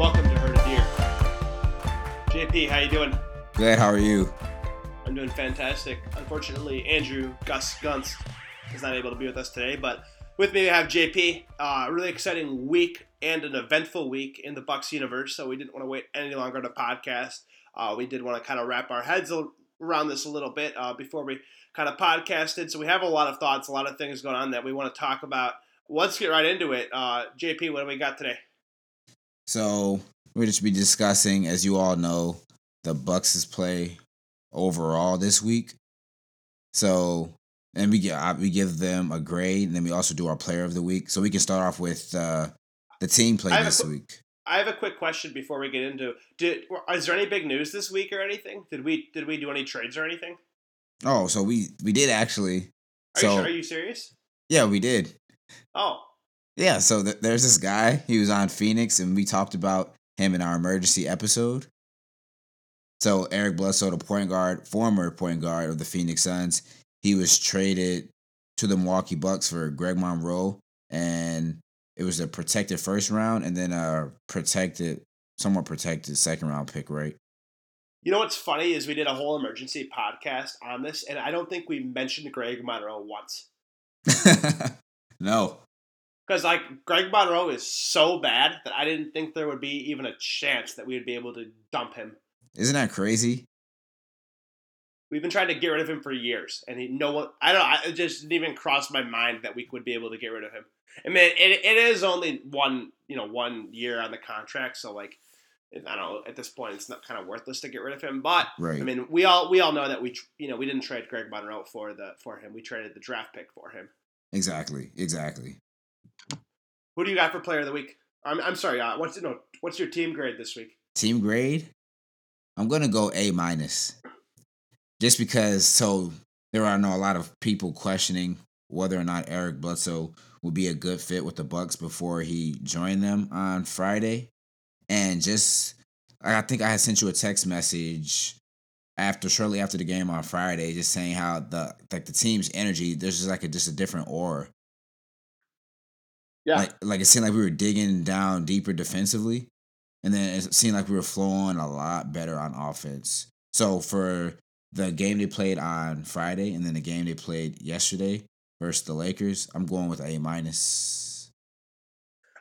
Welcome to Herd of Deer. JP, how you doing? Good. How are you? I'm doing fantastic. Unfortunately, Andrew Gus Gunst is not able to be with us today, but with me we have JP. Uh, a really exciting week and an eventful week in the Bucks universe. So we didn't want to wait any longer to podcast. Uh, we did want to kind of wrap our heads around this a little bit uh, before we kind of podcasted. So we have a lot of thoughts, a lot of things going on that we want to talk about. Let's get right into it. Uh, JP, what do we got today? So we're just be discussing, as you all know, the Bucks' play overall this week. So, and we get we give them a grade, and then we also do our player of the week. So we can start off with uh, the team play this week. I have a quick question before we get into. Did is there any big news this week or anything? Did we did we do any trades or anything? Oh, so we we did actually. Are so you sure? Are you serious? yeah, we did. Oh, Yeah, so th- there's this guy. He was on Phoenix, and we talked about him in our emergency episode. So Eric Bledsoe, the point guard, former point guard of the Phoenix Suns, he was traded to the Milwaukee Bucks for Greg Monroe, and it was a protected first round, and then a protected, somewhat protected second round pick, right? you know what's funny is we did a whole emergency podcast on this, and I don't think we mentioned Greg Monroe once. no, Because like Greg Monroe is so bad that I didn't think there would be even a chance that we would be able to dump him. isn't that crazy? We've been trying to get rid of him for years, and he, no one. I don't. I, it just didn't even cross my mind that we would be able to get rid of him. I mean, it, it is only one, you know, one year on the contract, so like, I don't know. At this point, it's not kind of worthless to get rid of him. But Right. I mean, we all we all know that we, you know, we didn't trade Greg Monroe for the for him. We traded the draft pick for him. Exactly. Exactly. Who do you got for Player of the Week? I'm, I'm sorry. Uh, what's no? What's your team grade this week? Team grade, I'm gonna go A minus. Just because so there are no a lot of people questioning whether or not Eric Bledsoe would be a good fit with the Bucks before he joined them on Friday. And just I think I had sent you a text message after shortly after the game on Friday, just saying how the like the team's energy, there's just like a just a different aura. Yeah. Like like it seemed like we were digging down deeper defensively. And then it seemed like we were flowing a lot better on offense. So for the game they played on Friday and then the game they played yesterday versus the Lakers, I'm going with A minus.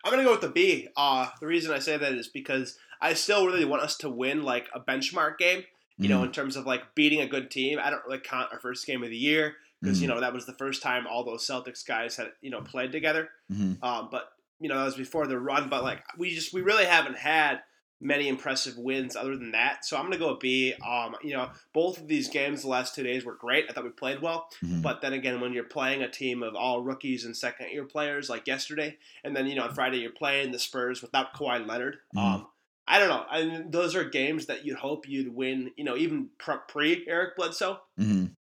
I'm gonna go with the B. Uh, the reason I say that is because I still really want us to win like a benchmark game. You know, Mhm. in terms of like beating a good team. I don't really count our first game of the year because you Mhm. know that was the first time all those Celtics guys had you know played together. Mhm. Um, but you know that was before the run. But like we just we really haven't had many impressive wins other than that. So I'm gonna go B. Um, you know, both of these games the last two days were great. I thought we played well. Mhm. But then again, when you're playing a team of all rookies and second year players like yesterday, and then you know on Friday you're playing the Spurs without Kawhi Leonard. Mhm. Um, I don't know. I mean, those are games that you'd hope you'd win. You know, even pre Eric Bledsoe. Mhm.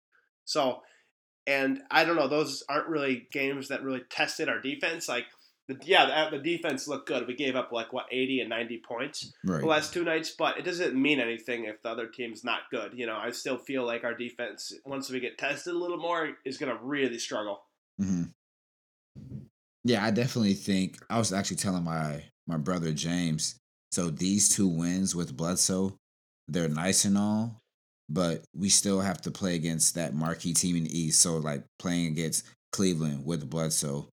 So, and I don't know. Those aren't really games that really tested our defense. Like, the, yeah, the, the defense looked good. We gave up like what eighty and ninety points Right. the last two nights, but it doesn't mean anything if the other team's not good. You know, I still feel like our defense, once we get tested a little more, is going to really struggle. Mm-hmm. Yeah, I definitely think I was actually telling my my brother James. So these two wins with Bledsoe, they're nice and all, but we still have to play against that marquee team in the East. So like playing against Cleveland with Bledsoe,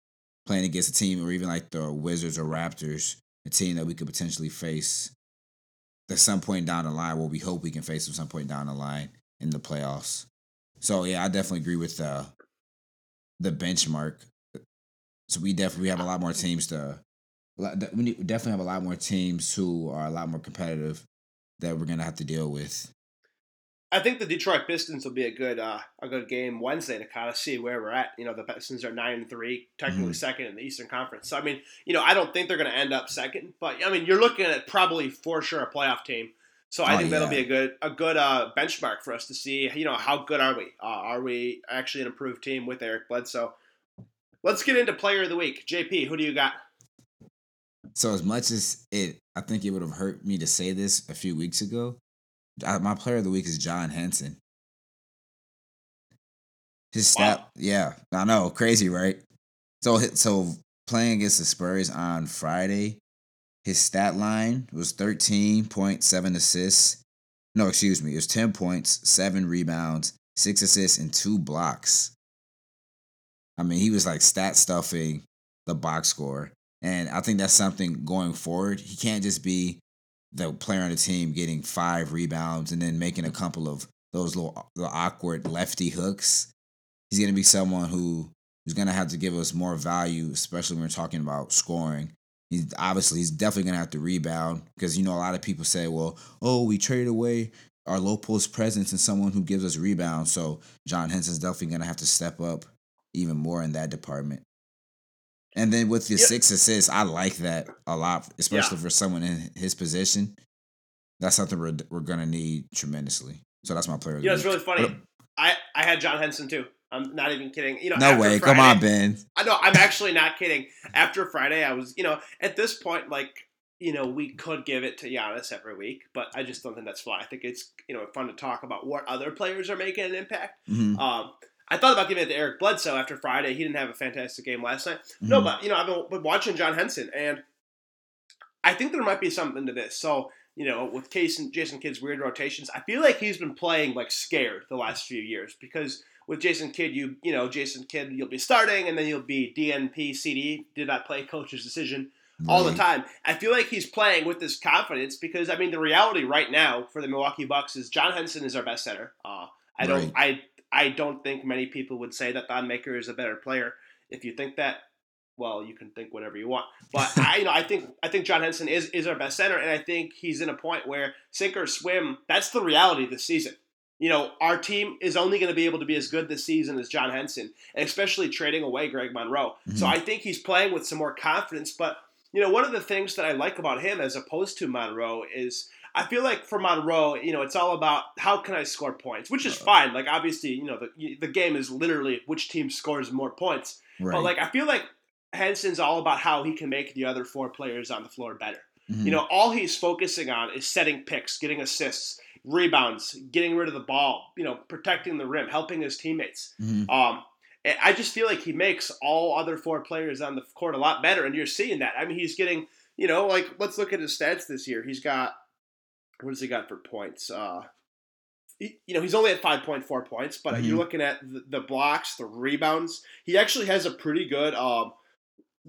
playing against a team or even like the Wizards or Raptors, a team that we could potentially face at some point down the line. What we hope we can face at some point down the line in the playoffs. So yeah, I definitely agree with the the benchmark. So we definitely have a lot more teams to. We definitely have a lot more teams who are a lot more competitive that we're gonna have to deal with. I think the Detroit Pistons will be a good uh, a good game Wednesday to kind of see where we're at. You know, the Pistons are nine and three, technically Mhm. second in the Eastern Conference. So I mean, you know, I don't think they're going to end up second, but I mean, you're looking at probably for sure a playoff team. So I Oh, think that'll be a good a good uh, benchmark for us to see. You know, how good are we? Uh, are we actually an improved team with Eric Bledsoe? Let's get into Player of the Week. JP, who do you got? So as much as it, I think it would have hurt me to say this a few weeks ago. I, my player of the week is John Henson. His stat, Wow. yeah, I know, crazy, right? So, so playing against the Spurs on Friday, his stat line was 13.7 assists. No, excuse me. It was 10 points, 7 rebounds, 6 assists, and 2 blocks. I mean, he was like stat stuffing the box score. And I think that's something going forward. He can't just be the player on the team getting five rebounds and then making a couple of those little, little awkward lefty hooks. He's going to be someone who's going to have to give us more value, especially when we're talking about scoring. He's obviously he's definitely going to have to rebound because you know a lot of people say, well, oh, we traded away our low post presence and someone who gives us rebounds. So John Henson's definitely going to have to step up even more in that department. And then with the yep. six assists, I like that a lot, especially yeah. for someone in his position. That's something we're, we're going to need tremendously. So that's my player. Yeah, it's really funny. I, I had John Henson too. I'm not even kidding. You know, no way. Friday, Come on, Ben. I know. I'm actually not kidding. After Friday, I was, you know, at this point, like, you know, we could give it to Giannis every week, but I just don't think that's fun. I think it's, you know, fun to talk about what other players are making an impact. Mm-hmm. Um, I thought about giving it to Eric Bledsoe after Friday. He didn't have a fantastic game last night. Mm-hmm. No, but you know, I've been watching John Henson, and I think there might be something to this. So, you know, with Case and Jason Kidd's weird rotations, I feel like he's been playing like scared the last few years because with Jason Kidd, you you know, Jason Kidd, you'll be starting, and then you'll be DNP CD, did not play coach's decision. Right. All the time. I feel like he's playing with this confidence because I mean the reality right now for the Milwaukee Bucks is John Henson is our best center. Uh, I don't I I don't think many people would say that Thon Maker is a better player. If you think that, well, you can think whatever you want. But I, you know, I think I think John Henson is is our best center, and I think he's in a point where sink or swim. That's the reality this season. You know, our team is only going to be able to be as good this season as John Henson, and especially trading away Greg Monroe. Mm-hmm. So I think he's playing with some more confidence. But you know, one of the things that I like about him as opposed to Monroe is I feel like for Monroe, you know, it's all about how can I score points, which is fine. Like obviously, you know, the the game is literally which team scores more points. Right. But like I feel like Henson's all about how he can make the other four players on the floor better. Mm-hmm. You know, all he's focusing on is setting picks, getting assists, rebounds, getting rid of the ball, you know, protecting the rim, helping his teammates. Mm-hmm. Um, I just feel like he makes all other four players on the court a lot better, and you're seeing that. I mean, he's getting, you know, like let's look at his stats this year. He's got what has he got for points? Uh, he, you know, he's only at 5.4 points, but mm-hmm. you're looking at the, the, blocks, the rebounds. He actually has a pretty good um,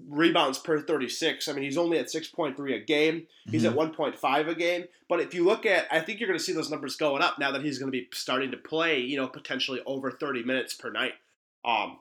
rebounds per 36. I mean, he's only at 6.3 a game. He's mm-hmm. at 1.5 a game. But if you look at, I think you're going to see those numbers going up now that he's going to be starting to play, you know, potentially over 30 minutes per night. Um,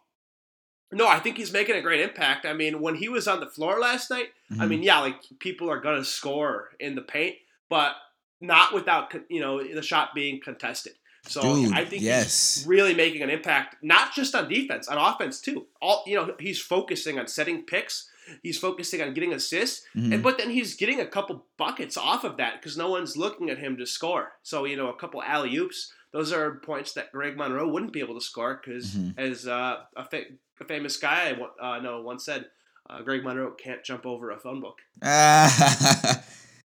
no, I think he's making a great impact. I mean, when he was on the floor last night, mm-hmm. I mean, yeah, like people are going to score in the paint, but not without you know the shot being contested. So Dude, I think yes. he's really making an impact, not just on defense, on offense too. All you know, he's focusing on setting picks. He's focusing on getting assists, mm-hmm. and but then he's getting a couple buckets off of that because no one's looking at him to score. So you know, a couple alley oops. Those are points that Greg Monroe wouldn't be able to score because, mm-hmm. as uh, a, fa- a, famous guy uh, no once said, uh, Greg Monroe can't jump over a phone book.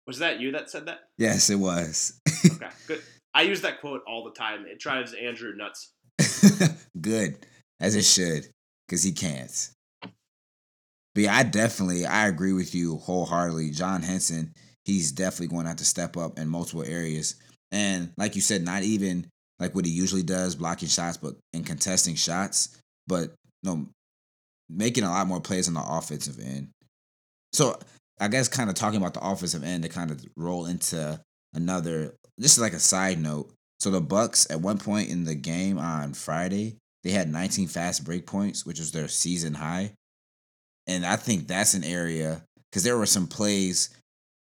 Was that you that said that? Yes, it was. okay, good. I use that quote all the time. It drives Andrew nuts. good, as it should, because he can't. But yeah, I definitely I agree with you wholeheartedly. John Henson, he's definitely going to have to step up in multiple areas. And like you said, not even like what he usually does, blocking shots, but in contesting shots, but no, making a lot more plays on the offensive end. So I guess kind of talking about the offensive end to kind of roll into another This is like a side note. So the Bucks at one point in the game on Friday, they had 19 fast break points, which was their season high. And I think that's an area because there were some plays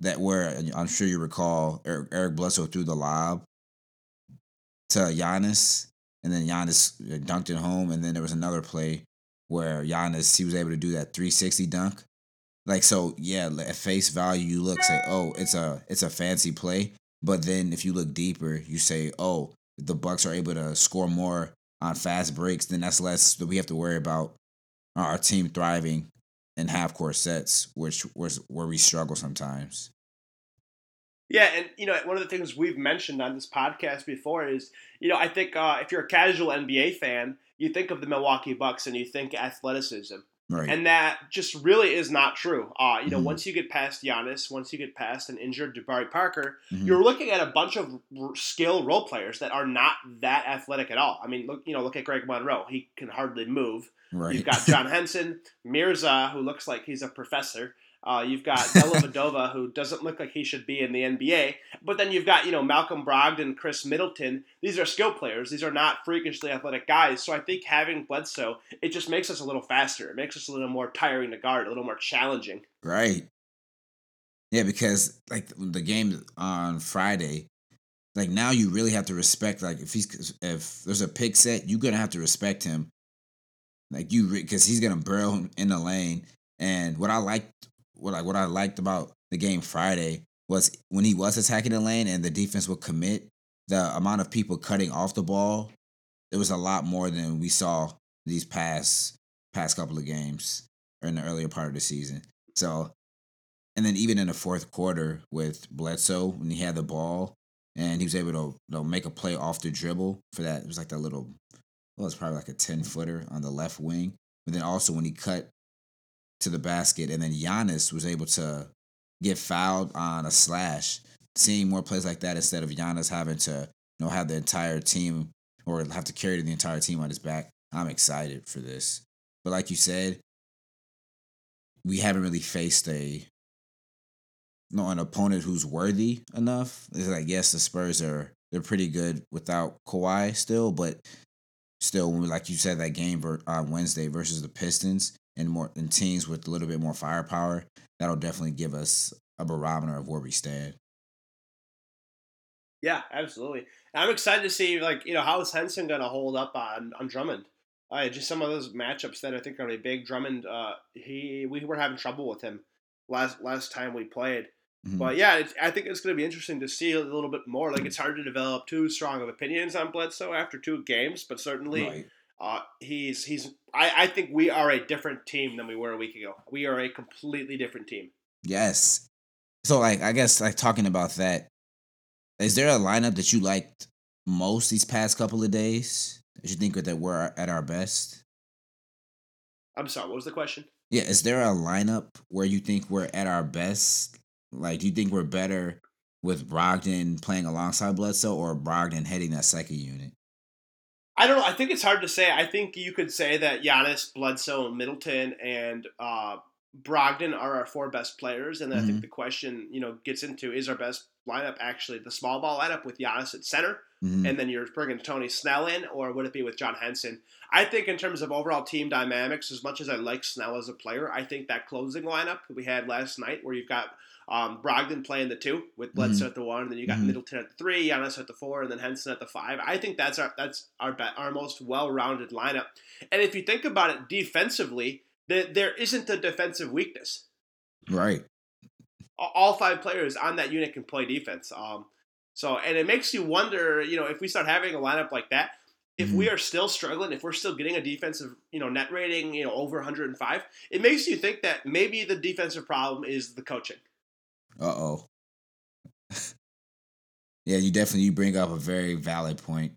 that were I'm sure you recall Eric, Eric Bledsoe threw the lob to Giannis, and then Giannis uh, dunked it home, and then there was another play where Giannis he was able to do that 360 dunk like so, yeah. At face value, you look say, oh, it's a it's a fancy play. But then if you look deeper, you say, oh, the Bucks are able to score more on fast breaks. Then that's less that we have to worry about our team thriving in half court sets, which was where we struggle sometimes. Yeah, and you know one of the things we've mentioned on this podcast before is you know I think uh, if you're a casual NBA fan, you think of the Milwaukee Bucks and you think athleticism Right. And that just really is not true. Uh, you know, Mhm. once you get past Giannis, once you get past an injured Jabari Parker, Mhm. you're looking at a bunch of r- skill role players that are not that athletic at all. I mean, look, you know, look at Greg Monroe. He can hardly move. right. You've got John Henson, Mirza, who looks like he's a professor. Uh, you've got Dellavedova, who doesn't look like he should be in the NBA. But then you've got, you know, Malcolm Brogdon, Khris Middleton. These are skill players. These are not freakishly athletic guys. So I think having Bledsoe, it just makes us a little faster. It makes us a little more tiring to guard, a little more challenging. Right. Yeah, because like the game on Friday, like now you really have to respect. Like if he's if there's a pick set, you're gonna have to respect him. Like you, because he's gonna burrow in the lane. And what I liked, what like what I liked about the game Friday was when he was attacking the lane and the defense would commit. The amount of people cutting off the ball, it was a lot more than we saw these past past couple of games or in the earlier part of the season. So, and then even in the fourth quarter with Bledsoe when he had the ball and he was able to you know, make a play off the dribble for that. It was like that little, well, it's probably like a ten footer on the left wing. But then also when he cut to the basket, and then Giannis was able to get fouled on a slash. Seeing more plays like that instead of Giannis having to you know have the entire team or have to carry the entire team on his back. I'm excited for this. But like you said, we haven't really faced a you know, an opponent who's worthy enough. It's like yes, the Spurs are they're pretty good without Kawhi still, but still, when we, like you said, that game on Wednesday versus the Pistons and more and teams with a little bit more firepower, that'll definitely give us a barometer of where we stand. Yeah, absolutely. I'm excited to see, like, you know, how is Henson going to hold up on, on Drummond? Uh, just some of those matchups that I think are really big. Drummond, uh, he we were having trouble with him last last time we played. Mhm. But yeah, it's, I think it's going to be interesting to see a little bit more. Like it's hard to develop too strong of opinions on Bledsoe after two games, but certainly Right. Uh, he's he's. I, I think we are a different team than we were a week ago. We are a completely different team. Yes. So like I guess like talking about that, is there a lineup that you liked most these past couple of days? That you think that we're at our best? I'm sorry. What was the question? Yeah, is there a lineup where you think we're at our best? Like, do you think we're better with Brogdon playing alongside Bledsoe or Brogdon heading that second unit? I don't know. I think it's hard to say. I think you could say that Giannis, Bledsoe, Middleton, and uh, Brogdon are our four best players, and then I think the question you know gets into is our best lineup actually the small ball lineup with Giannis at center, Mhm. and then you're bringing Tony Snell in, or would it be with John Henson? I think in terms of overall team dynamics, as much as I like Snell as a player, I think that closing lineup that we had last night, where you've got um, Brogdon playing the two with Bledsoe at the one, and then you got Mhm. Middleton at the three, Giannis at the four, and then Henson at the five. I think that's our that's our our most well-rounded lineup. And if you think about it defensively, the, there isn't a defensive weakness. Right. All five players on that unit can play defense. Um, so and it makes you wonder, you know, if we start having a lineup like that, if we are still struggling, if we're still getting a defensive, you know, net rating, you know, over 105, it makes you think that maybe the defensive problem is the coaching. Uh oh. yeah, you definitely you bring up a very valid point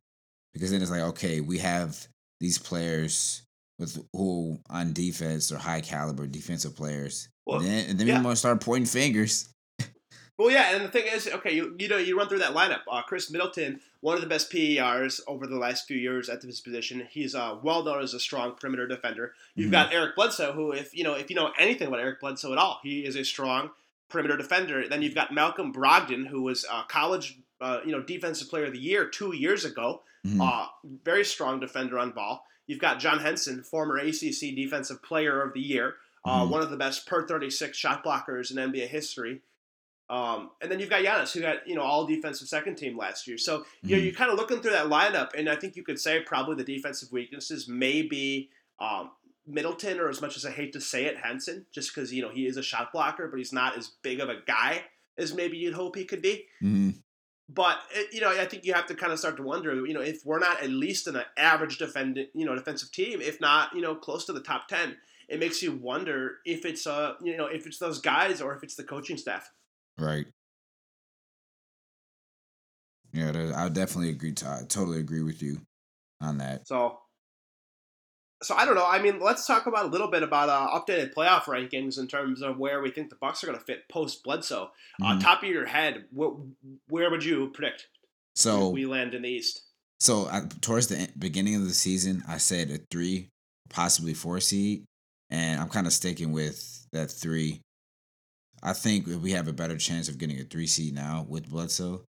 because then it's like, okay, we have these players with who on defense are high caliber defensive players. Well, and then, and then yeah. we might start pointing fingers. Well, yeah, and the thing is, okay, you you know you run through that lineup. Uh, Khris Middleton, one of the best PERs over the last few years at this position. He's uh, well known as a strong perimeter defender. You've Mhm. got Eric Bledsoe, who, if you know if you know anything about Eric Bledsoe at all, he is a strong perimeter defender. Then you've got Malcolm Brogdon, who was a college uh, you know defensive player of the year two years ago. Mhm. Uh, very strong defender on ball. You've got John Henson, former ACC Defensive Player of the Year, uh, Mhm. one of the best per 36 shot blockers in NBA history. Um, and then you've got Giannis, who got you know all defensive second team last year. So you know Mhm. you're kind of looking through that lineup, and I think you could say probably the defensive weaknesses may be um, Middleton, or as much as I hate to say it, Henson, just because you know he is a shot blocker, but he's not as big of a guy as maybe you'd hope he could be. Mhm. But it, you know, I think you have to kind of start to wonder, you know, if we're not at least an average defendant, you know, defensive team, if not, you know, close to the top ten, it makes you wonder if it's uh, you know, if it's those guys or if it's the coaching staff. Right. Yeah, I definitely agree. To, I totally agree with you on that. So so I don't know. I mean, let's talk about a little bit about uh, updated playoff rankings in terms of where we think the Bucks are going to fit post Bledsoe. Mhm. On top of your head, wh- where would you predict So we land in the East? So I, towards the beginning of the season, I said a three, possibly four seed, and I'm kind of sticking with that three. I think we have a better chance of getting a three seed now with Bledsoe,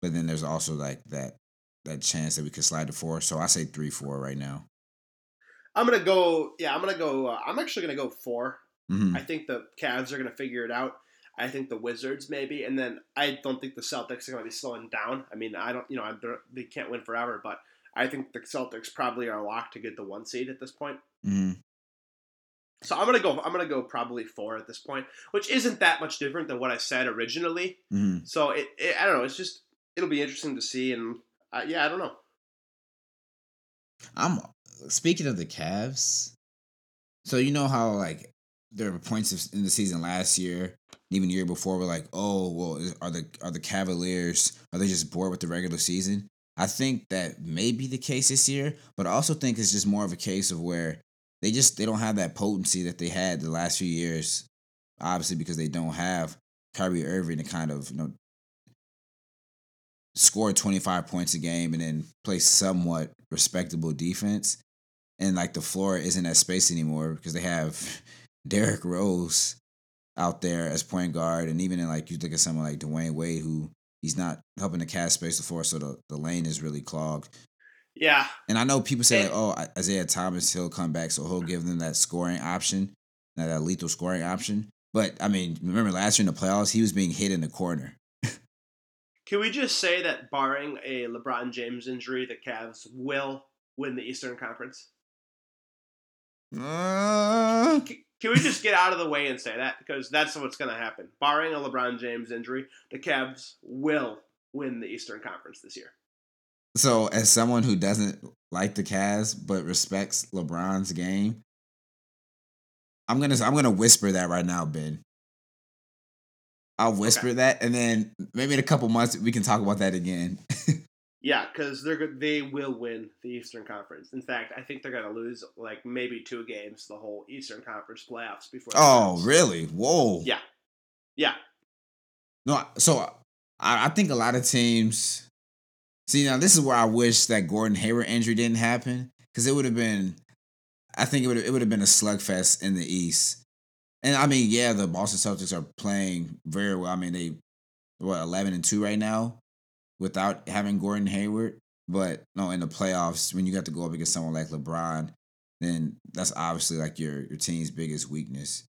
but then there's also like that that chance that we could slide to four. So I say three, four right now. I'm gonna go. Yeah, I'm gonna go. Uh, I'm actually gonna go four. hmm I think the Cavs are gonna figure it out. I think the Wizards maybe, and then I don't think the Celtics are gonna be slowing down. I mean, I don't. You know, they're- can't win forever, but I think the Celtics probably are locked to get the one seed at this point. hmm So I'm gonna go. I'm gonna go probably four at this point, which isn't that much different than what I said originally. hmm So it, it I don't know. It's just it'll be interesting to see, and uh, yeah, I don't know. I'm speaking of the Cavs. So you know how like there were points in the season last year, even the year before, we're like, oh well, are the are the Cavaliers are they just bored with the regular season? I think that may be the case this year, but I also think it's just more of a case of where they just they don't have that potency that they had the last few years. Obviously, because they don't have Kyrie Irving to kind of you know score 25 points a game and then play somewhat respectable defense. And like the floor isn't that space anymore because they have Derrick Rose out there as point guard. And even in like you look at someone like Dwyane Wade, who he's not helping to cast space the floor, so the, the lane is really clogged. Yeah, And I know people say like, oh, Isaiah Thomas, he'll come back, so he'll give them that scoring option, that, that lethal scoring option. But I mean, remember last year in the playoffs, he was being hit in the corner. can we just say that barring a LeBron James injury, the Cavs will win the Eastern Conference? Uh, Can we just get out of the way and say that because that's what's going to happen. Barring a LeBron James injury, the Cavs will win the Eastern Conference this year. So, as someone who doesn't like the Cavs but respects LeBron's game, I'm gonna I'm gonna whisper that right now, Ben. I'll whisper Okay. that, and then maybe in a couple months we can talk about that again. Yeah, because they're they will win the Eastern Conference. In fact, I think they're going to lose like maybe two games the whole Eastern Conference playoffs before. oh, really? Whoa. Yeah. Yeah. No, so I, I think a lot of teams. See, now this is where I wish that Gordon Hayward injury didn't happen because it would have been. I think it would it would have been a slugfest in the East. And I mean, yeah, the Boston Celtics are playing very well. I mean, they what eleven and two right now without having Gordon Hayward. But no, in the playoffs, when you got to go up against someone like LeBron, then that's obviously like your your team's biggest weakness.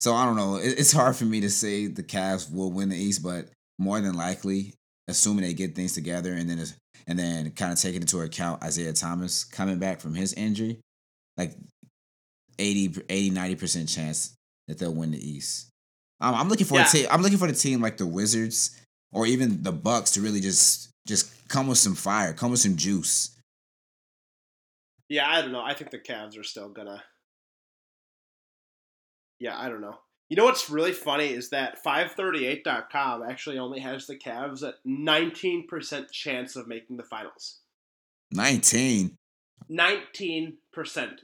So I don't know. It, it's hard for me to say the Cavs will win the East, but more than likely, assuming they get things together and then and then kind of taking into account Isaiah Thomas coming back from his injury, like 80, 80 90% chance that they'll win the East. Um, I'm looking for Yeah. a team. I'm looking for the team like the Wizards or even the Bucks to really just just come with some fire, come with some juice. Yeah, I don't know. I think the Cavs are still gonna. Yeah, I don't know. You know what's really funny is that 538.com actually only has the Cavs at 19% chance of making the finals. 19. 19%.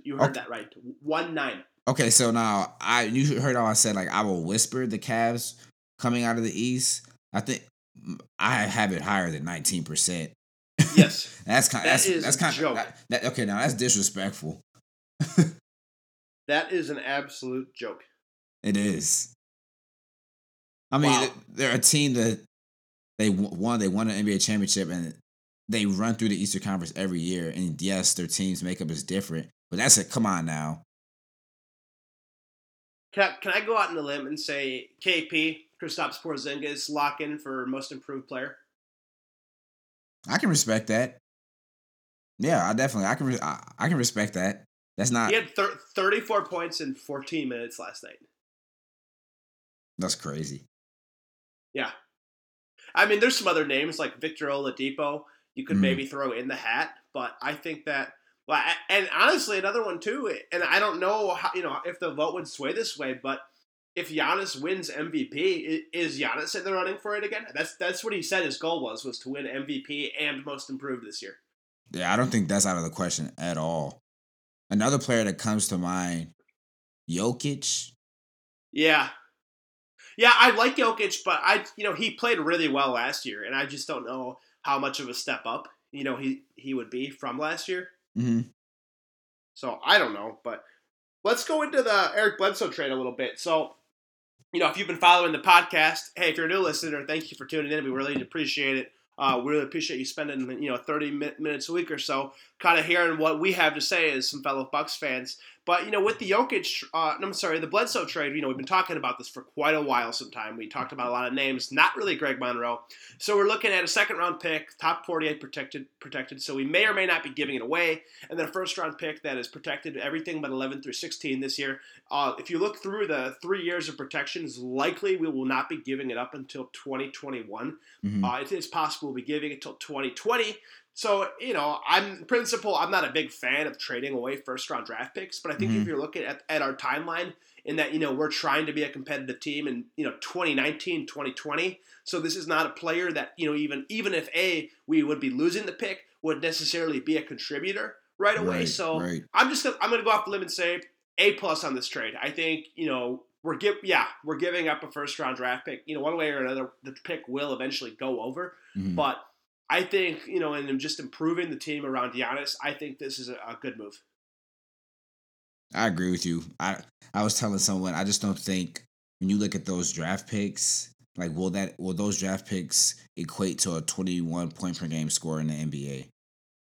You heard Okay. that right. 1 9. Okay, so now I you heard how I said like I will whisper the Cavs coming out of the East. I think I have it higher than nineteen percent. Yes. that's kind. That That's is that's kind a joke. of that, Okay, now that's disrespectful. that is an absolute joke. It is. I mean, Wow. they're a team that they won. They won an NBA championship, and they run through the Eastern Conference every year. And yes, their team's makeup is different, but that's a come on now. Can I, can I go out on a limb and say KP, Kristaps Porzingis, lock in for most improved player? I can respect that. Yeah, I definitely I can re- I, I can respect that. That's not He had thir- 34 points in 14 minutes last night. that's crazy. Yeah. I mean, there's some other names like Victor Oladipo you could Mhm. maybe throw in the hat, but I think that, well, and honestly, another one too, eh, and I don't know how, you know, if the vote would sway this way, but if Giannis wins MVP, is Giannis in the running for it again? That's that's what he said his goal was, was to win MVP and most improved this year. Yeah, I don't think that's out of the question at all. Another player that comes to mind, Jokic. Yeah. Yeah, I like Jokic, but I you know, he played really well last year, and I just don't know how much of a step up, you know, he, he would be from last year. Hmm So I don't know, but let's go into the Eric Bledsoe trade a little bit. So, you know, if you've been following the podcast, hey, if you're a new listener, thank you for tuning in. We really appreciate it. Uh, we really appreciate you spending you know 30 minutes a week or so, kind of hearing what we have to say as some fellow Bucks fans. But you know, with the Jokic, uh, I'm sorry, the Bledsoe trade, you know, we've been talking about this for quite a while. Sometime we talked about a lot of names, not really Greg Monroe. So we're looking at a second round pick, top 48 protected, protected. So we may or may not be giving it away, and then a first round pick that is protected everything but 11 through 16 this year. Uh, if you look through the three years of protections, likely we will not be giving it up until 2021. hmm Uh, it is possible we'll be giving it till 2020. So, you know, I'm in principle, I'm not a big fan of trading away first round draft picks, but I think Mhm. if you're looking at, at our timeline in that, you know, we're trying to be a competitive team in, you know, 2019, 2020. So this is not a player that, you know, even even if A, we would be losing the pick, would necessarily be a contributor right away. Right, so right. I'm just gonna, I'm going to go off the limb and say A plus on this trade. I think you know we're give yeah we're giving up a first round draft pick. You know one way or another the pick will eventually go over, Mhm. but I think you know and just improving the team around Giannis. I think this is a, a good move. I agree with you. I I was telling someone I just don't think when you look at those draft picks, like will that will those draft picks equate to a 21 point per game score in the NBA?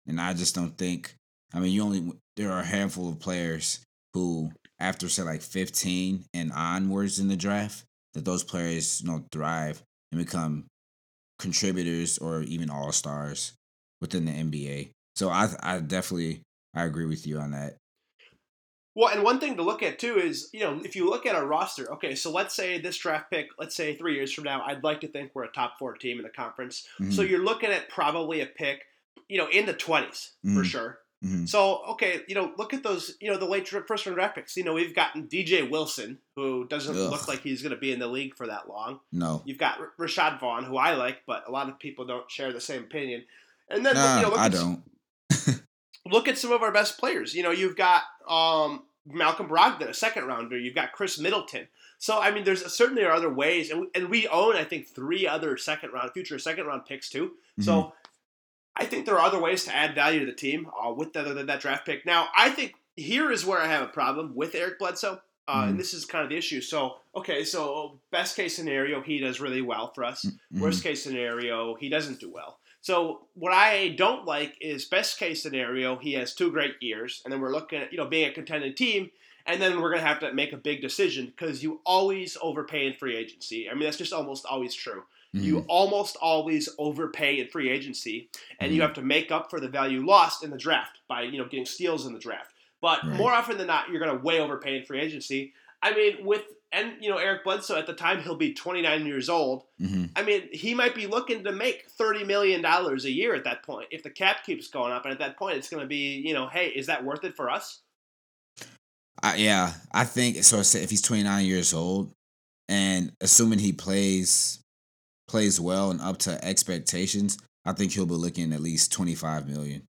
And I just don't think I mean you only there are a handful of players who after say like 15 and onwards in the draft that those players, you know, thrive and become contributors or even all-stars within the NBA. So I I definitely I agree with you on that. Well, and one thing to look at too is, you know, if you look at our roster, okay, so let's say this draft pick, let's say three years from now, I'd like to think we're a top four team in the conference. So Mhm. you're looking at probably a pick, you know, in the 20s for Mhm. sure. Mhm. So, okay, you know, look at those, you know, the late first round draft picks. You know, we've gotten DJ Wilson, who doesn't Ugh. look like he's going to be in the league for that long. No. You've got R- Rashad Vaughn, who I like, but a lot of people don't share the same opinion. And then, Nah, you know, look I at, don't. look at some of our best players. You know, you've got um, Malcolm Brogdon, a second rounder. You've got Chris Middleton. So, I mean, there's certainly are other ways, and we, and we own, I think, three other second round, future second round picks too. So, Mm-hmm. I think there are other ways to add value to the team uh, with that, that that draft pick. Now, I think here is where I have a problem with Eric Bledsoe, uh, Mhm. and this is kind of the issue. So, okay, so best case scenario, he does really well for us. Mhm. Worst case scenario, he doesn't do well. So what I don't like is best case scenario, he has two great years, and then we're looking at you know being a contending team, and then we're gonna have to make a big decision because you always overpay in free agency. I mean that's just almost always true. Mhm. You almost always overpay in free agency, and you Mhm. have to make up for the value lost in the draft by you know getting steals in the draft. But Right. more often than not, you're gonna way overpay in free agency. I mean, with and you know Eric Bledsoe at the time he'll be 29 years old. Mhm. I mean, he might be looking to make thirty million dollars a year at that point if the cap keeps going up, and at that point, it's going to be, you know, hey, is that worth it for us? I, yeah, I think so. If he's 29 years old, and assuming he plays plays well and up to expectations, I think he'll be looking at least 25 million.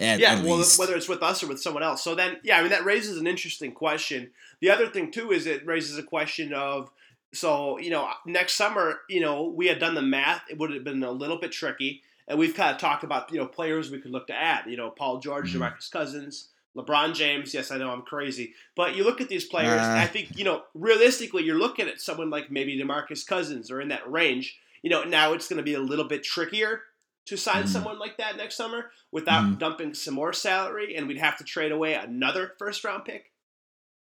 At, yeah, at well, least. whether it's with us or with someone else. So then, yeah, I mean, that raises an interesting question. The other thing too is it raises a question of, so you know, next summer, you know, we had done the math. It would have been a little bit tricky, and we've kind of talked about you know players we could look to add. You know, Paul George, Mhm. DeMarcus Cousins. LeBron James, yes, I know I'm crazy, but you look at these players, and I Uh. think you know realistically, you're looking at someone like maybe DeMarcus Cousins or in that range. You know, now it's going to be a little bit trickier to sign Mhm. someone like that next summer without Mhm. dumping some more salary, and we'd have to trade away another first round pick,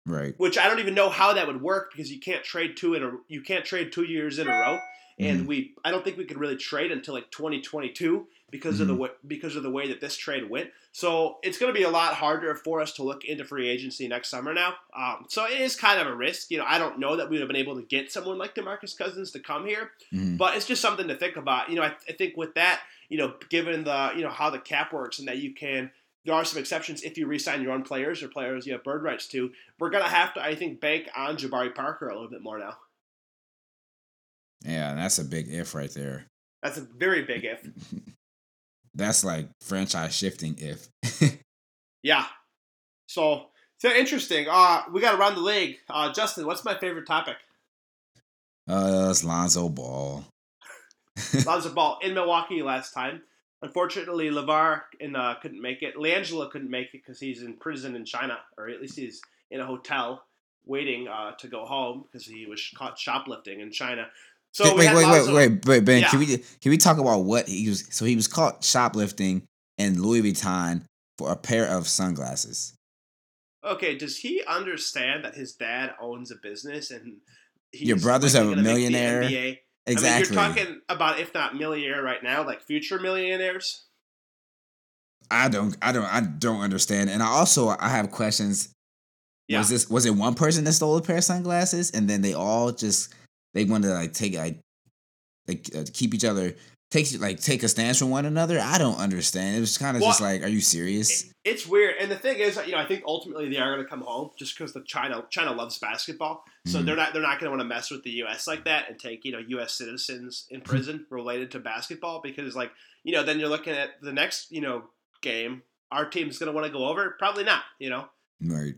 right. which I don't even know how that would work because you can't trade two in a you can't trade two years in a row, and Mhm. we I don't think we could really trade until like 2022 because of the Mhm. way because of the way that this trade went. So it's going to be a lot harder for us to look into free agency next summer now. Um, so it is kind of a risk. You know, I don't know that we would have been able to get someone like DeMarcus Cousins to come here, Mhm. but it's just something to think about. You know, I, I think with that, you know, given the you know how the cap works and that you can. There are some exceptions if you re-sign your own players or players you have bird rights to. We're gonna have to, I think, bank on Jabari Parker a little bit more now. Yeah, that's a big if right there. That's a very big if. That's like franchise shifting if. Yeah. So, so interesting. Uh, we got around the league. Uh, Justin, what's my favorite topic? Uh, it's Lonzo Ball. Lonzo Ball in Milwaukee last time. Unfortunately, LaVar and uh, couldn't make it. LiAngelo couldn't make it because he's in prison in China, or at least he's in a hotel waiting uh, to go home because he was caught shoplifting in China. So wait, wait, wait, wait, wait, wait, Ben. Yeah. Can we can we talk about what he was? So he was caught shoplifting in Louis Vuitton for a pair of sunglasses. Okay, does he understand that his dad owns a business and he's Your brother's likely a gonna make the millionaire. Exactly. I mean, you're talking about if not millionaire right now, like future millionaires. I don't, I don't, I don't understand. And I also I have questions. Yeah. Was this was it one person that stole a pair of sunglasses, and then they all just they wanted to like take like like uh, keep each other take like take a stance from one another? I don't understand. It was kind of Well, just like, are you serious? It- it's weird, and the thing is, you know, I think ultimately they are going to come home just because the China China loves basketball, so Mhm. they're not they're not going to want to mess with the U.S. like that and take you know U.S. citizens in prison related to basketball because like you know then you're looking at the next you know game our team's going to want to go over probably not you know Right.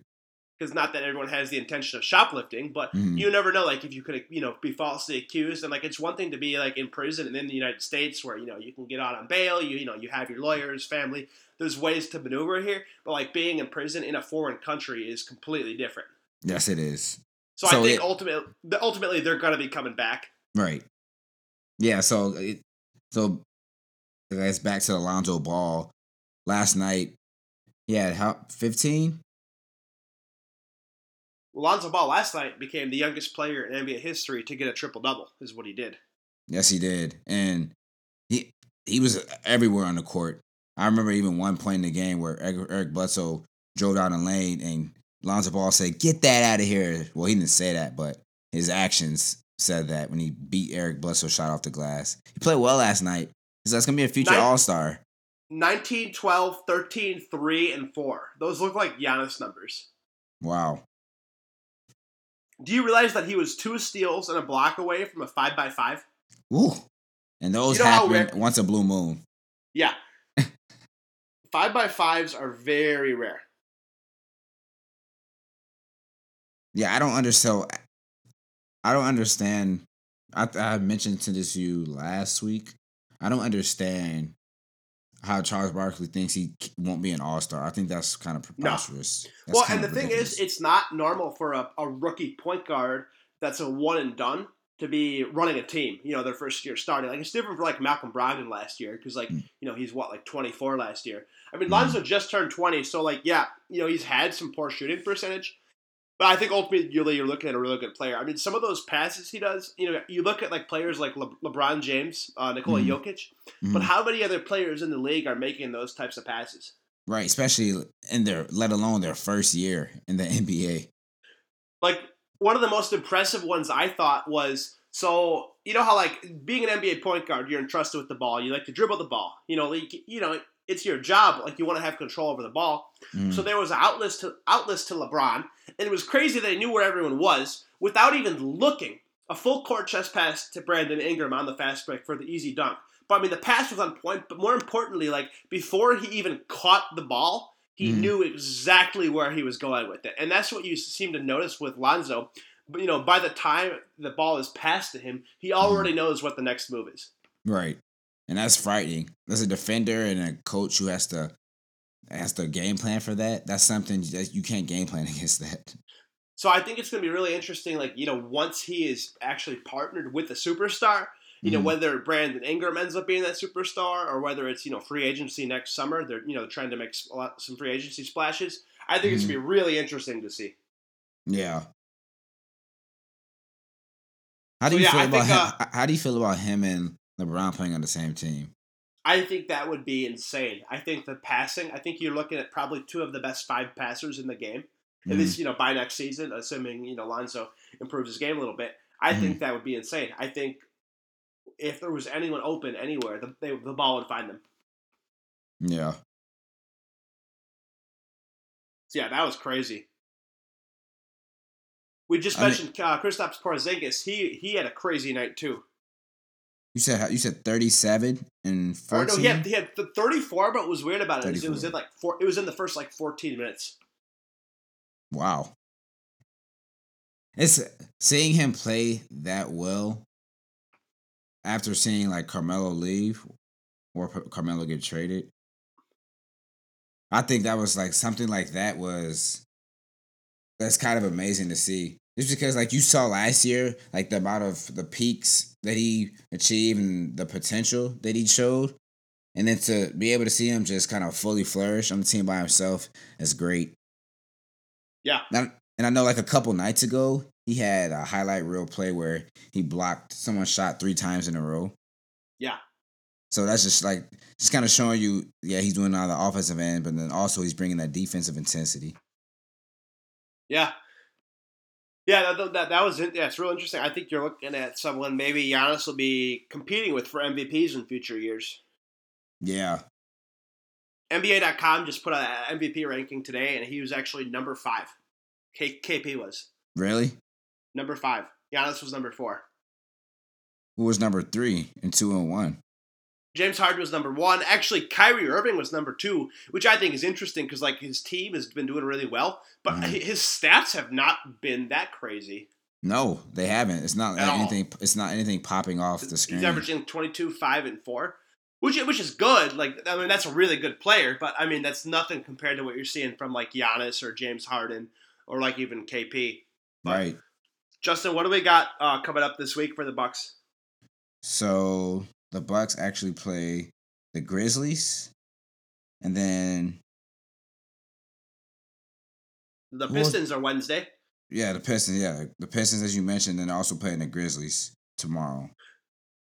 Because not that everyone has the intention of shoplifting, but Mhm. you never know. Like if you could, you know, be falsely accused, and like it's one thing to be like in prison and in the United States where you know you can get out on bail. You you know you have your lawyers, family. There's ways to maneuver here, but like being in prison in a foreign country is completely different. Yes, it is. So, So I think it- ultimately, ultimately they're gonna be coming back. Right. Yeah. So, it, so guess back to Alonzo Ball. Last night, he had how fifteen. Lonzo Ball last night became the youngest player in NBA history to get a triple double. Is what he did. Yes, he did, and he he was everywhere on the court. I remember even one point in the game where Eric, Bledsoe drove down the lane and Lonzo Ball said, "Get that out of here." Well, he didn't say that, but his actions said that when he beat Eric Bledsoe shot off the glass. He played well last night. So that's gonna be a future All Star. 19, 12, 13, 3, and 4. Those look like Giannis numbers. Wow. Do you realize that he was two steals and a block away from a five by five? Ooh. And those You know happen once a blue moon. Yeah. five by fives are very rare. Yeah, I don't understand. I don't understand. I, I mentioned to this you last week. I don't understand how Charles Barkley thinks he won't be an All Star. I think that's kind of preposterous. That's well, and the of thing is, it's not normal for a, a rookie point guard that's a one and done to be running a team. You know, their first year starting. Like it's different for like Malcolm Brogdon last year because like Mm. you know he's what like twenty four last year. I mean, Mm. Lonzo just turned twenty, so like yeah, you know he's had some poor shooting percentage. But I think ultimately you're looking at a really good player. I mean, some of those passes he does, you know, you look at like players like Le- LeBron James, uh, Nikola Mhm. Jokic, but Mhm. how many other players in the league are making those types of passes? right, especially in their, let alone their first year in the NBA. like one of the most impressive ones I thought was so you know how like being an NBA point guard, you're entrusted with the ball. You like to dribble the ball. You know, like, you know, it's your job. Like you want to have control over the ball. Mm. So there was outlets to outlets to LeBron, and it was crazy that he knew where everyone was without even looking. A full court chest pass to Brandon Ingram on the fast break for the easy dunk. But I mean, the pass was on point. But more importantly, like before he even caught the ball, he Mhm. knew exactly where he was going with it, and that's what you seem to notice with Lonzo. But you know, by the time the ball is passed to him, he already knows what the next move is. Right. And that's frightening. As a defender and a coach who has to has to game plan for that, that's something that you can't game plan against that. So I think it's going to be really interesting. Like you know, once he is actually partnered with a superstar, you know, Mhm. whether Brandon Ingram ends up being that superstar or whether it's you know free agency next summer, they're you know trying to make a lot, some free agency splashes. I think it's going to be really interesting to see. Yeah. How do So, you yeah, feel I about think, him? how do you feel about him and LeBron playing on the same team? I think that would be insane. I think the passing. I think you're looking at probably two of the best five passers in the game. At Mhm. least you know by next season, assuming you know Lonzo improves his game a little bit. I Mhm. think that would be insane. I think if there was anyone open anywhere, the, they, the ball would find them. Yeah. So yeah, that was crazy. We just I mean- mentioned uh, Kristaps Porzingis. He he had a crazy night too. You said you said thirty seven and Or no, fourteen. he had he had th- 34, but what was weird about it is it was 34. in like four. It was in the first like 14 minutes. Wow. It's seeing him play that well after seeing like Carmelo leave or Carmelo get traded. I think that was like something like that was that's kind of amazing to see. Just because like you saw last year, like the amount of the peaks that he achieved and the potential that he showed. And then to be able to see him just kind of fully flourish on the team by himself is great. Yeah. Now, and I know like a couple nights ago, he had a highlight reel play where he blocked someone shot three times in a row. Yeah. So that's just like just kind of showing you, yeah, he's doing on the offensive end, but then also he's bringing that defensive intensity. Yeah. Yeah, that, that, that was yeah, it's real interesting. I think you're looking at someone maybe Giannis will be competing with for MVPs in future years. Yeah. NBA.com just put out an MVP ranking today, and he was actually number five. K- KP was. Really? Number five. Giannis was number four. Who was number three and two and one? James Harden was number one. Actually, Kyrie Irving was number two, which I think is interesting because like his team has been doing really well, but mm-hmm. his stats have not been that crazy. No, they haven't. It's not At anything. All. It's not anything popping off the screen. He's averaging 22, five, and four, which which is good. Like I mean, that's a really good player, but I mean that's nothing compared to what you're seeing from like Giannis or James Harden or like even KP. But, right. Justin, what do we got uh, coming up this week for the Bucks? So the Bucks actually play the Grizzlies, and then the Pistons well, are Wednesday. Yeah, the Pistons. Yeah, the Pistons, as you mentioned, and also playing the Grizzlies tomorrow.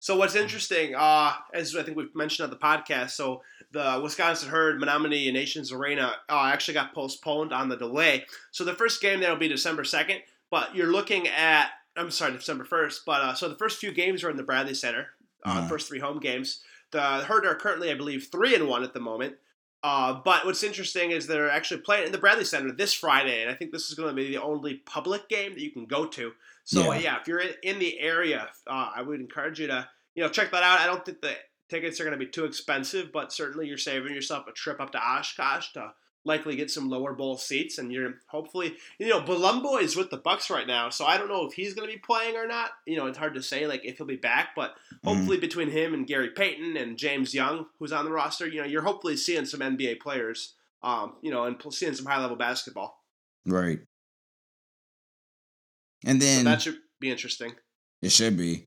So what's interesting, uh, as I think we've mentioned on the podcast, so the Wisconsin Herd Menominee Nations Arena uh, actually got postponed on the delay. So the first game there will be December second, but you're looking at I'm sorry, December first. But uh, so the first few games are in the Bradley Center uh, first three home games. The Herd are currently, I believe, three and one at the moment. Uh, but what's interesting is they're actually playing in the Bradley Center this Friday, and I think this is going to be the only public game that you can go to. So yeah, yeah if you're in the area, uh, I would encourage you to you know check that out. I don't think the tickets are going to be too expensive, but certainly you're saving yourself a trip up to Oshkosh to likely get some lower bowl seats, and you're hopefully you know Biyombo is with the Bucks right now, so I don't know if he's going to be playing or not. You know, it's hard to say like if he'll be back, but hopefully mm-hmm. between him and Gary Payton and James Young, who's on the roster, you know, you're hopefully seeing some NBA players, um, you know, and seeing some high level basketball. Right. And then so that should be interesting. It should be.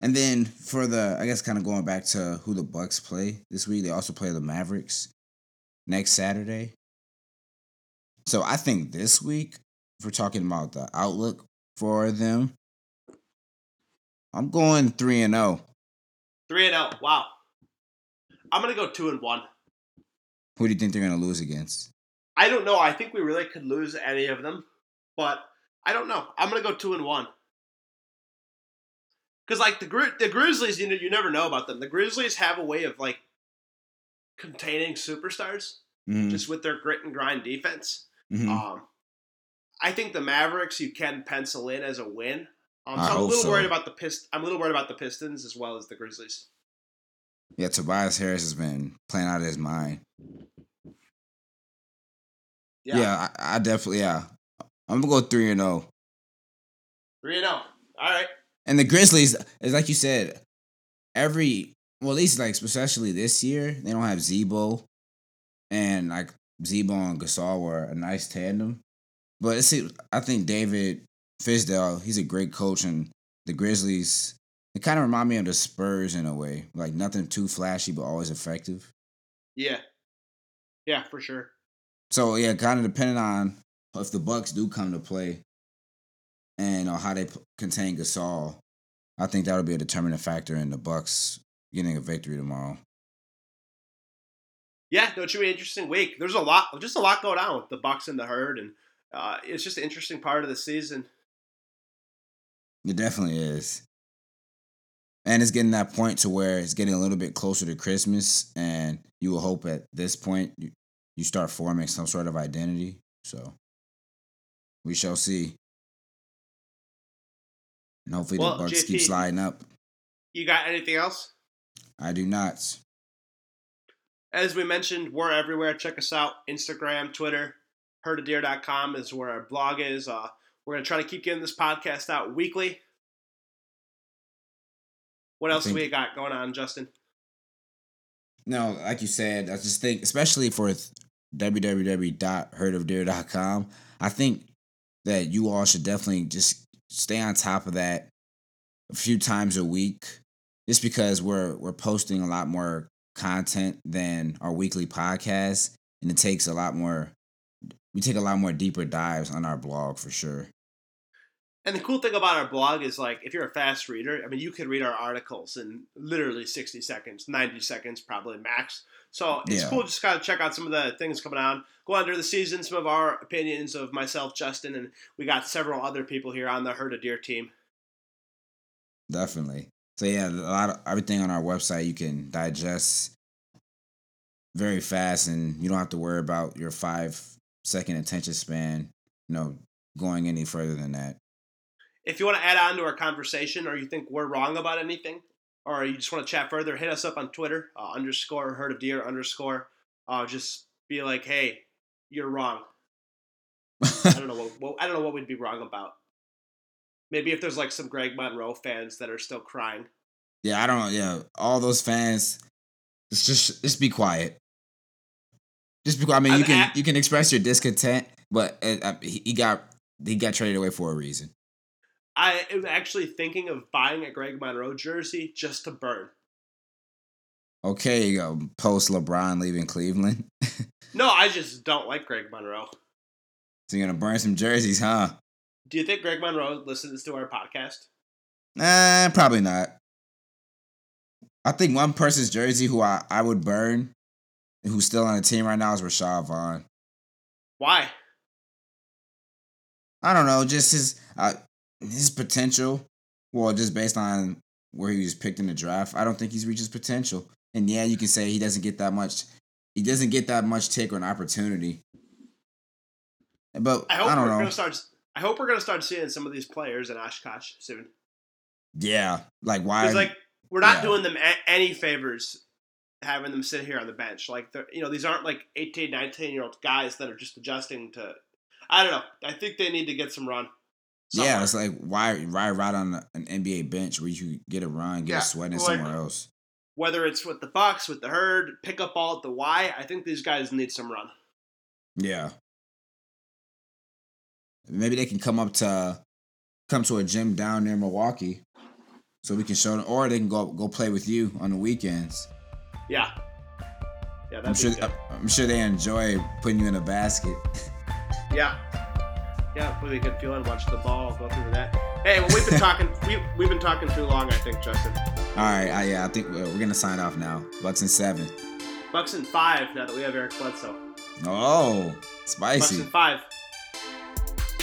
And then for the, I guess, kind of going back to who the Bucks play this week, they also play the Mavericks next Saturday. So I think this week, if we're talking about the outlook for them, I'm going three and zero. Oh. Three and zero. Oh, wow. I'm gonna go two and one. Who do you think they're gonna lose against? I don't know. I think we really could lose any of them, but I don't know. I'm gonna go two and one. Because like the Gri- the Grizzlies, you know, you never know about them. The Grizzlies have a way of like containing superstars mm-hmm. just with their grit and grind defense. Mm-hmm. Um, I think the Mavericks you can pencil in as a win. Um, so I'm a little so. worried about the Pist- I'm a little worried about the Pistons as well as the Grizzlies. Yeah, Tobias Harris has been playing out of his mind. Yeah, yeah I, I definitely yeah. I'm gonna go three and zero. Oh. Three and zero. Oh. All right. And the Grizzlies, is like you said, every well, at least like especially this year, they don't have Z-Bo, and like Z-Bo and Gasol were a nice tandem. But it's, I think David Fizdale, he's a great coach, and the Grizzlies, it kind of remind me of the Spurs in a way. Like nothing too flashy, but always effective. Yeah. Yeah, for sure. So yeah, kind of depending on if the Bucks do come to play, and uh, how they p- contain Gasol, I think that'll be a determining factor in the Bucks getting a victory tomorrow yeah, no, it should be an interesting week. There's a lot, just a lot going on with the Bucks and the Herd, and uh, it's just an interesting part of the season. It definitely is, and it's getting that point to where it's getting a little bit closer to Christmas, and you will hope at this point you, you start forming some sort of identity. So we shall see, and hopefully well, the Bucks JP, keep sliding up. You got anything else? I do not. As we mentioned, we're everywhere. Check us out Instagram, Twitter, herdofdeer.com is where our blog is. Uh, we're going to try to keep getting this podcast out weekly. What else think, do we got going on, Justin? No, like you said, I just think, especially for www.herdofdeer.com, I think that you all should definitely just stay on top of that a few times a week just because we're we're posting a lot more content than our weekly podcast and it takes a lot more we take a lot more deeper dives on our blog for sure. And the cool thing about our blog is like if you're a fast reader i mean you can read our articles in literally 60 seconds 90 seconds probably max. So it's yeah. cool just kind of check out some of the things coming on go under the season some of our opinions of myself justin and we got several other people here on the herd of deer team. Definitely so yeah, a lot of everything on our website you can digest very fast, and you don't have to worry about your five second attention span. You know, going any further than that. If you want to add on to our conversation, or you think we're wrong about anything, or you just want to chat further, hit us up on Twitter uh, underscore herd of deer underscore. Uh, just be like, hey, you're wrong. I don't know what, what I don't know what we'd be wrong about. Maybe if there's like some Greg Monroe fans that are still crying. Yeah, I don't know. Yeah, all those fans, just just just be quiet. Just because I mean, you can at, you can express your discontent, but uh, he got he got traded away for a reason. I am actually thinking of buying a Greg Monroe jersey just to burn. Okay, you go post LeBron leaving Cleveland. no, I just don't like Greg Monroe. So you're gonna burn some jerseys, huh? Do you think Greg Monroe listens to our podcast? Nah, probably not. I think one person's jersey who I, I would burn, who's still on the team right now, is Rashad Vaughn. Why? I don't know. Just his uh, his potential. Well, just based on where he was picked in the draft, I don't think he's reached his potential. And yeah, you can say he doesn't get that much. He doesn't get that much take or an opportunity. But I, hope I don't we're know. Gonna start I hope we're gonna start seeing some of these players in Oshkosh soon. Yeah, like why? like we're not yeah. doing them a- any favors having them sit here on the bench. Like they're, you know, these aren't like 18, 19 year old guys that are just adjusting to. I don't know. I think they need to get some run. Somewhere. Yeah, it's like why why ride on an NBA bench where you get a run, get yeah. a sweat in like, somewhere else. Whether it's with the Bucks, with the herd, pick up ball at the Y, I think these guys need some run. Yeah, Maybe they can come up to come to a gym down near Milwaukee, so we can show them, or they can go go play with you on the weekends. Yeah, yeah. I'm sure. I'm sure they enjoy putting you in a basket. Yeah, yeah. Really good feeling. Watch the ball go through that. Hey, well, we've been talking. we we've been talking too long. I think, Justin. All right. I, yeah, I think we're, we're gonna sign off now. Bucks in seven. Bucks in five. Now that we have Eric Bledsoe. Oh, spicy. Bucks and five.